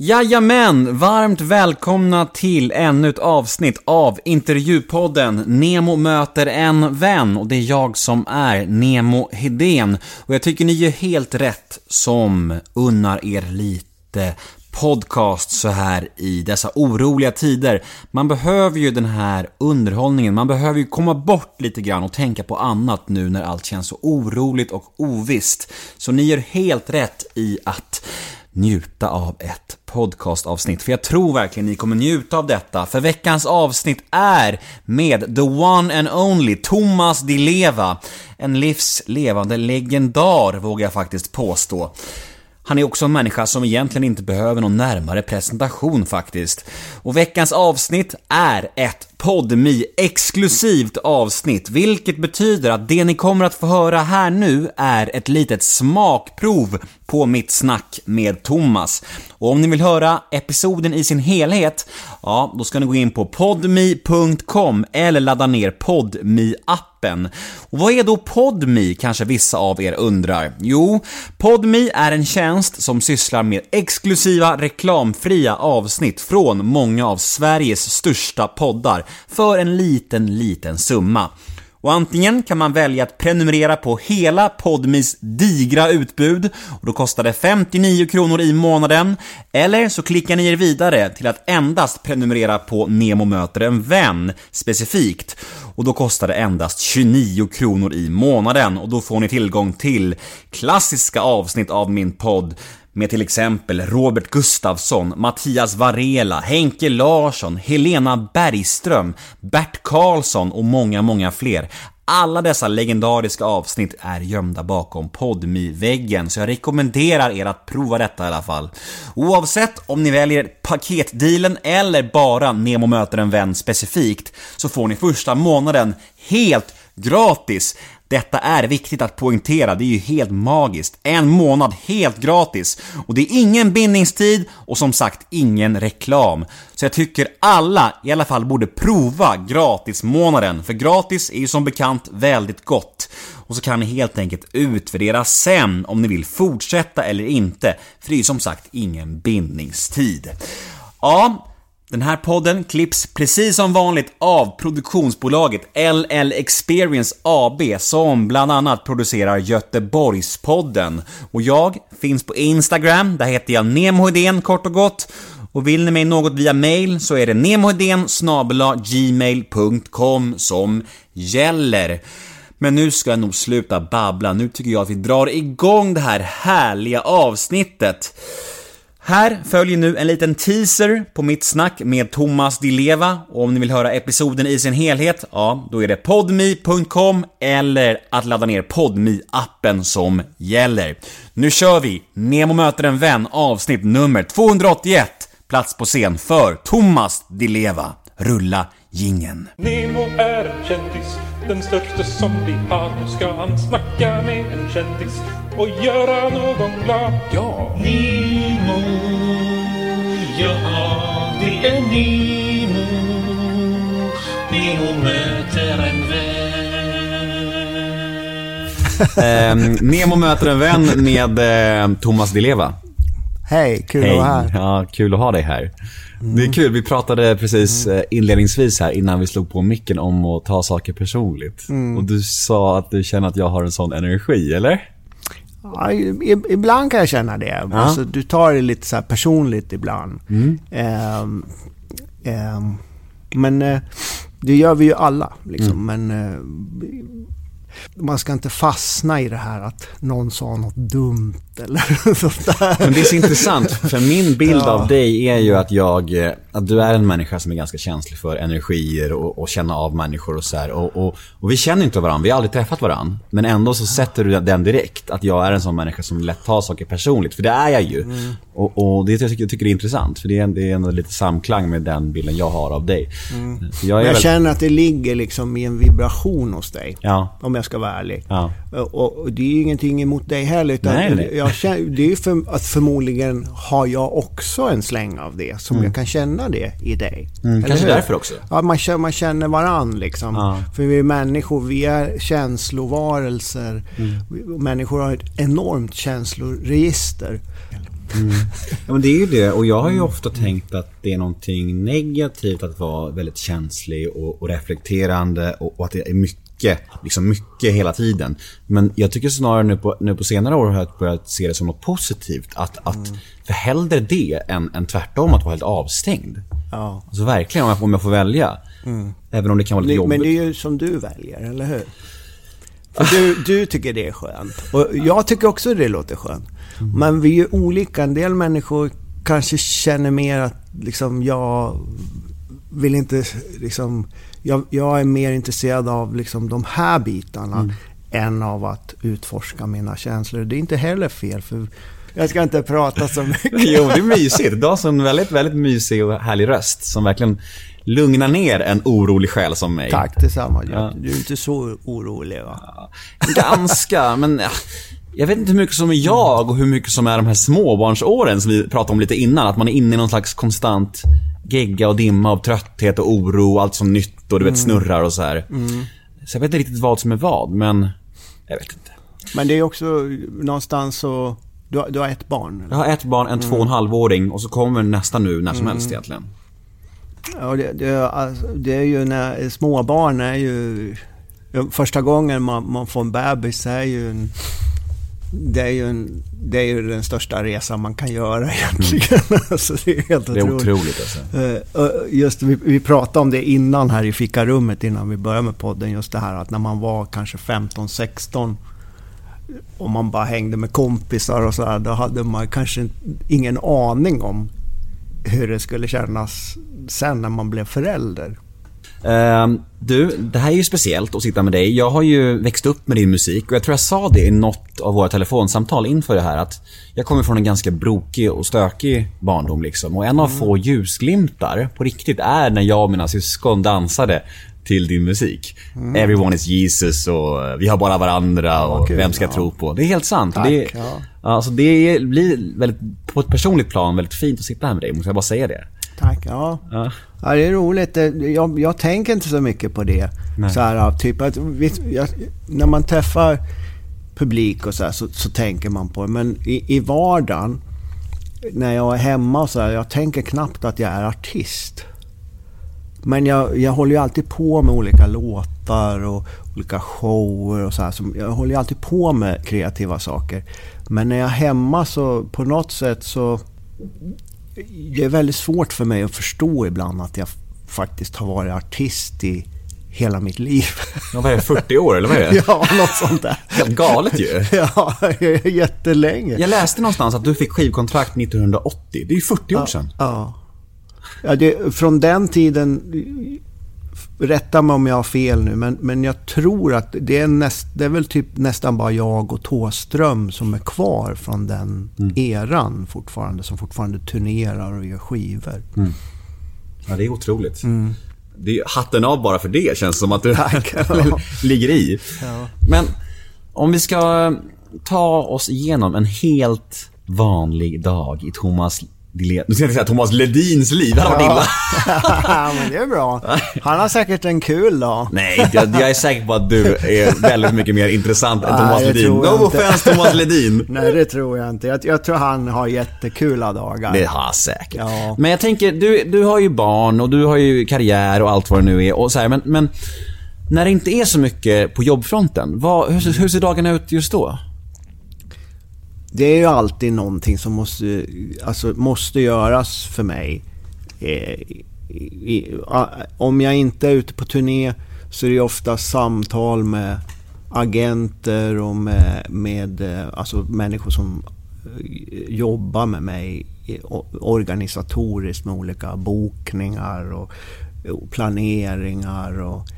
Jajamän! Varmt välkomna till ännu ett avsnitt av intervjupodden Nemo möter en vän och det är jag som är Nemo Hedén och jag tycker ni gör helt rätt som unnar er lite podcast så här i dessa oroliga tider. Man behöver ju den här underhållningen, man behöver ju komma bort lite grann och tänka på annat nu när allt känns så oroligt och ovisst. Så ni gör helt rätt i att njuta av ett podcastavsnitt, för jag tror verkligen ni kommer njuta av detta, för veckans avsnitt är med the one and only Thomas Di Leva, en livslevande legendar vågar jag faktiskt påstå. Han är också en människa som egentligen inte behöver någon närmare presentation faktiskt. Och veckans avsnitt är ett podmi exklusivt avsnitt, vilket betyder att det ni kommer att få höra här nu är ett litet smakprov på mitt snack med Thomas. Och om ni vill höra episoden i sin helhet, ja, då ska ni gå in på podmi.com eller ladda ner podmi appen. Och vad är då Podmi, kanske vissa av er undrar? Jo, Podmi är en tjänst som sysslar med exklusiva reklamfria avsnitt från många av Sveriges största poddar för en liten, liten summa. Och antingen kan man välja att prenumerera på hela Podmis digra utbud och då kostar det 59 kronor i månaden. Eller så klickar ni er vidare till att endast prenumerera på Nemo möter en vän specifikt och då kostar det endast 29 kronor i månaden och då får ni tillgång till klassiska avsnitt av min podd med till exempel Robert Gustafsson, Mattias Varela, Henke Larsson, Helena Bergström, Bert Karlsson och många, många fler. Alla dessa legendariska avsnitt är gömda bakom podmi väggen så jag rekommenderar er att prova detta i alla fall. Oavsett om ni väljer paketdealen eller bara Nemo möter en vän specifikt, så får ni första månaden helt gratis. Detta är viktigt att poängtera, det är ju helt magiskt. En månad helt gratis. Och det är ingen bindningstid och som sagt ingen reklam. Så jag tycker alla i alla fall borde prova gratismånaden, för gratis är ju som bekant väldigt gott. Och så kan ni helt enkelt utvärdera sen om ni vill fortsätta eller inte, för det är ju som sagt ingen bindningstid. Ja, den här podden klipps precis som vanligt av produktionsbolaget LL Experience AB som bland annat producerar Göteborgspodden. Och jag finns på Instagram, där heter jag Nemohedén kort och gott. Och vill ni mig något via mail så är det nemohedén gmail.com som gäller. Men nu ska jag nog sluta babbla, nu tycker jag att vi drar igång det här härliga avsnittet. Här följer nu en liten teaser på mitt snack med Thomas Di Leva och om ni vill höra episoden i sin helhet, ja, då är det podmi.com eller att ladda ner podmi appen som gäller. Nu kör vi! Nemo möter en vän avsnitt nummer 281, plats på scen för Thomas Di Leva. Rulla gingen. Nemo är en kändis, den största som vi har. Nu ska han snacka med en kändis och göra någon glad. Ja! Nemo, ja det är Nemo. Nemo möter en vän. Eh, Nemo möter en vän med eh, Thomas Di Leva. Hej, kul Hej. att vara här. Ja, kul att ha dig här. Det är kul, vi pratade precis eh, inledningsvis här innan vi slog på micken om att ta saker personligt. Och du sa att du känner att jag har en sån energi, eller? Ja, ibland kan jag känna det. Alltså, du tar det lite så här personligt ibland. Ehm, ehm, men eh, det gör vi ju alla. Liksom. Men eh, man ska inte fastna i det här att någon sa något dumt eller sånt där. Men det är så intressant, för min bild Ja. av dig är ju att jag, eh, att du är en människa som är ganska känslig för energier och, och känna av människor och så här. Och, och, och vi känner inte varandra, vi har aldrig träffat varandra. Men ändå så sätter du den direkt, att jag är en sån människa som lätt tar saker personligt. För det är jag ju. Och, och det jag tycker, jag tycker är intressant, för det är, det är ändå lite samklang med den bilden jag har av dig. Så jag Jag väl- känner att det ligger liksom i en vibration hos dig. Ja. Om jag ska vara ärlig. Ja. Och, och det är ju ingenting emot dig heller. Utan Nej, nej. Jag känner, det är ju för att förmodligen har jag också en släng av det. Som jag kan känna det i dig. Mm. kanske hur? därför också. Ja, man känner, man känner varann liksom. Ja. För vi är människor, vi är känslovarelser. Mm. Människor har ett enormt känsloregister. Ja, men det är ju det. Och jag har ju ofta tänkt att det är någonting negativt att vara väldigt känslig och, och reflekterande och, och att det är mycket, liksom mycket hela tiden. Men jag tycker snarare nu på, nu på senare år har jag börjat se det som något positivt. Att, att för hellre det än, än tvärtom att vara helt avstängd. Ja. Alltså verkligen om jag, om jag får välja. Även om det kan vara lite jobbigt. men det är ju som du väljer, eller hur? För du, du tycker det är skönt. Och jag tycker också det låter skönt. Men vi är ju olika. En del människor kanske känner mer att liksom, jag vill inte... Liksom, jag, jag är mer intresserad av liksom, de här bitarna än av att utforska mina känslor. Det är inte heller fel, för jag ska inte prata så mycket. Jo, det är mysigt. Du har en väldigt, väldigt mysig och härlig röst som verkligen lugnar ner en orolig själ som mig. Tack detsamma. Ja. Du är inte så orolig va? Ganska, men ja, jag vet inte hur mycket som är jag och hur mycket som är de här småbarnsåren som vi pratade om lite innan. Att man är inne i någon slags konstant gegga och dimma av trötthet och oro och allt som nytt och du vet snurrar och så här. Så jag vet inte riktigt vad som är vad, men jag vet inte. Men det är också någonstans så... Du, har- du har ett barn? Jag Eller? har ett barn, en två och en halvåring och så kommer nästa nu när som helst egentligen. Ja, det, det, alltså, det är ju när småbarn är ju... Första gången man, man får en bebis är ju en... Det är ju, en, det är ju den största resan man kan göra egentligen. alltså, det är helt Det är otroligt. otroligt alltså. Eh, Just vi, vi pratade om det innan här i fikarummet innan vi började med podden. Just det här att när man var kanske 15-16 och man bara hängde med kompisar och så här, då hade man kanske ingen aning om hur det skulle kännas sen när man blev förälder. Ehm, du, det här är ju speciellt att sitta med dig. Jag har ju växt upp med din musik och jag tror jag sa det i något av våra telefonsamtal inför det här att jag kommer från en ganska brokig och stökig barndom liksom. Och en av få ljusglimtar på riktigt är när jag och mina syskon dansade till din musik. Everyone is Jesus och eh, vi har bara varandra och kul, vem ska ja. tro på? Det är helt sant. Tack, det, ja. alltså det blir väldigt, på ett personligt plan väldigt fint att sitta här med dig, måste jag bara säga det. Tack. Ja. Ja. Ja, det är roligt. Jag, jag tänker inte så mycket på det. Nej. Så här, typ att, jag, när man träffar publik och så, här, så, så tänker man på det. Men i, i vardagen, när jag är hemma och så här, jag tänker knappt att jag är artist. Men jag, jag håller ju alltid på med olika låtar och olika shower och så här. Så jag håller ju alltid på med kreativa saker. Men när jag är hemma så på något sätt så det är väldigt svårt för mig att förstå ibland att jag faktiskt har varit artist i hela mitt liv. Ja, vad är det, 40 år eller vad är det? ja, något sånt där. Helt galet ju. Ja, jättelänge. Jag läste någonstans att du fick skivkontrakt 1980. Det är ju 40 år sedan. Ja. ja det, från den tiden, rätta mig om jag har fel nu, men, men jag tror att det är, näst, det är väl typ nästan bara jag och Tåström som är kvar från den eran fortfarande, som fortfarande turnerar och gör skivor. Ja, det är otroligt. Det är hatten av bara för det, känns som att du Tack. ligger i. Ja. Men om vi ska ta oss igenom en helt vanlig dag i Thomas Nu ska jag säga Thomas Ledins liv. Det hade varit illa. Ja, men det är bra. Han har säkert en kul dag. Nej, jag, jag är säker på att du är väldigt mycket mer intressant än Nej, Thomas det Ledin. No offense Thomas Ledin. Nej, det tror jag inte. Jag, jag tror han har jättekula dagar. Det har jag säkert. Ja. Men jag tänker, du, du har ju barn och du har ju karriär och allt vad det nu är. Och så här, men, men när det inte är så mycket på jobbfronten, vad, hur, ser- hur ser dagarna ut just då? Det är ju alltid någonting som måste, alltså, måste göras för mig. Eh, i, om jag inte är ute på turné så är det ofta samtal med agenter och med, med eh, alltså människor som eh, jobbar med mig organisatoriskt med olika bokningar och, och planeringar. Och,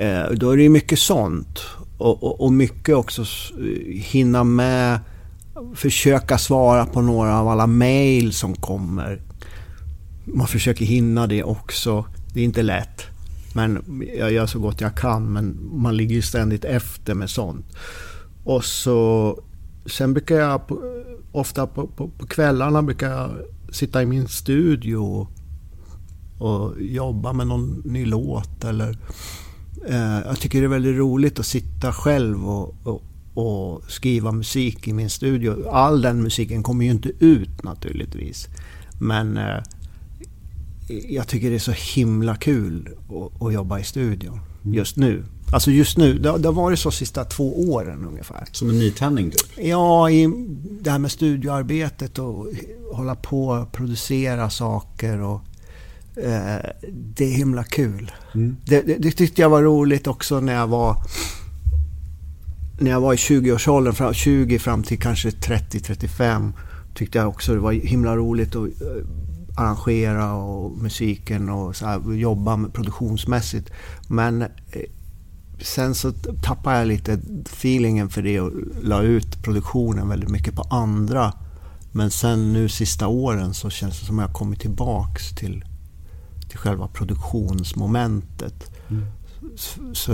eh, då är det ju mycket sånt. Och, och, och mycket också eh, hinna med försöka svara på några av alla mejl som kommer. Man försöker hinna det också. Det är inte lätt. Men jag gör så gott jag kan. Men man ligger ju ständigt efter med sånt. Och så... Sen brukar jag på, ofta på, på, på kvällarna brukar jag sitta i min studio och, och jobba med någon ny låt eller... Eh, jag tycker det är väldigt roligt att sitta själv och, och, och skriva musik i min studio. All den musiken kommer ju inte ut naturligtvis. Men eh, jag tycker det är så himla kul att, att jobba i studion just nu. Alltså just nu, det, det har varit så sista två åren ungefär. Som en nytändning typ? Ja, i det här med studioarbetet och hålla på och producera saker och eh, det är himla kul. Mm. Det, det, det tyckte jag var roligt också när jag var när jag var i 20-årsåldern, 20 fram till kanske 30-35 tyckte jag också det var himla roligt att eh, arrangera och musiken och så här, jobba med produktionsmässigt. Men eh, sen så tappade jag lite feelingen för det och la ut produktionen väldigt mycket på andra. Men sen nu sista åren så känns det som att jag har kommit tillbaks till, till själva produktionsmomentet. Mm så,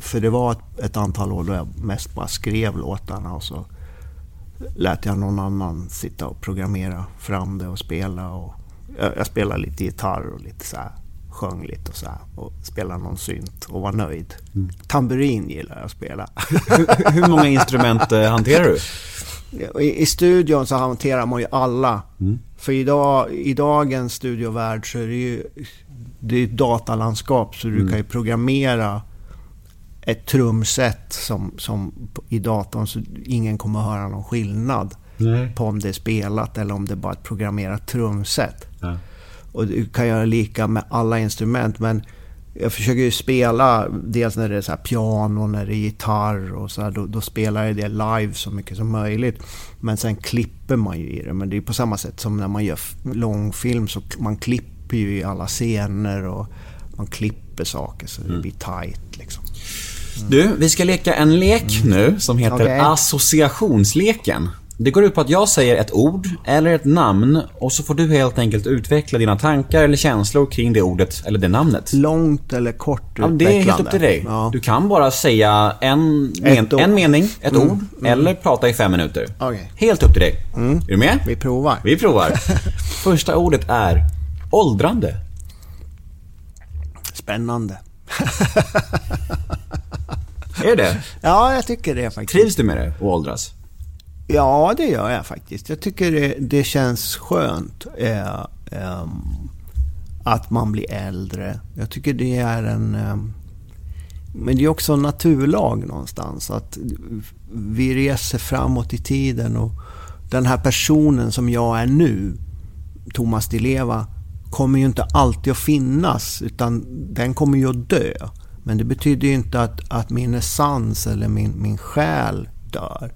för det var ett, ett antal år då jag mest bara skrev låtarna och så lät jag någon annan sitta och programmera fram det och spela. Och jag, jag spelade lite gitarr och lite så här, sjöng lite och så här, och spelade någon synt och var nöjd. Tamburin gillar jag att spela. hur, hur många instrument eh, hanterar du? I, I studion så hanterar man ju alla. Mm. För idag, i dagens studiovärld så är det ju det är ett datalandskap så du Mm. kan ju programmera ett trumset som, som i datorn så ingen kommer att höra någon skillnad Nej. på om det är spelat eller om det är bara ett programmerat trumset. Ja. Och du kan göra lika med alla instrument men jag försöker ju spela, dels när det är så piano, när det är gitarr och så här, då, då spelar jag det live så mycket som möjligt. Men sen klipper man ju i det. Men det är på samma sätt som när man gör långfilm så man klipper ju i alla scener och man klipper saker så det blir tight liksom. Du, vi ska leka en lek nu som heter Okej. associationsleken. Det går ut på att jag säger ett ord eller ett namn och så får du helt enkelt utveckla dina tankar eller känslor kring det ordet eller det namnet. Långt eller kort Ja, det är helt upp till dig. Ja. Du kan bara säga en, men, en mening, ett ord, eller prata i fem minuter. Okej. Helt upp till dig. Är du med? Vi provar. Vi provar. Första ordet är åldrande. Spännande. Är det? Ja, jag tycker det faktiskt. Trivs du med det, att åldras? Ja, det gör jag faktiskt. Jag tycker det, det känns skönt eh, eh, att man blir äldre. Jag tycker det är en... Eh, men det är också en naturlag någonstans. Att vi reser framåt i tiden och den här personen som jag är nu, Thomas Di Leva, kommer ju inte alltid att finnas. Utan den kommer ju att dö. Men det betyder ju inte att, att min essens eller min, min själ dör.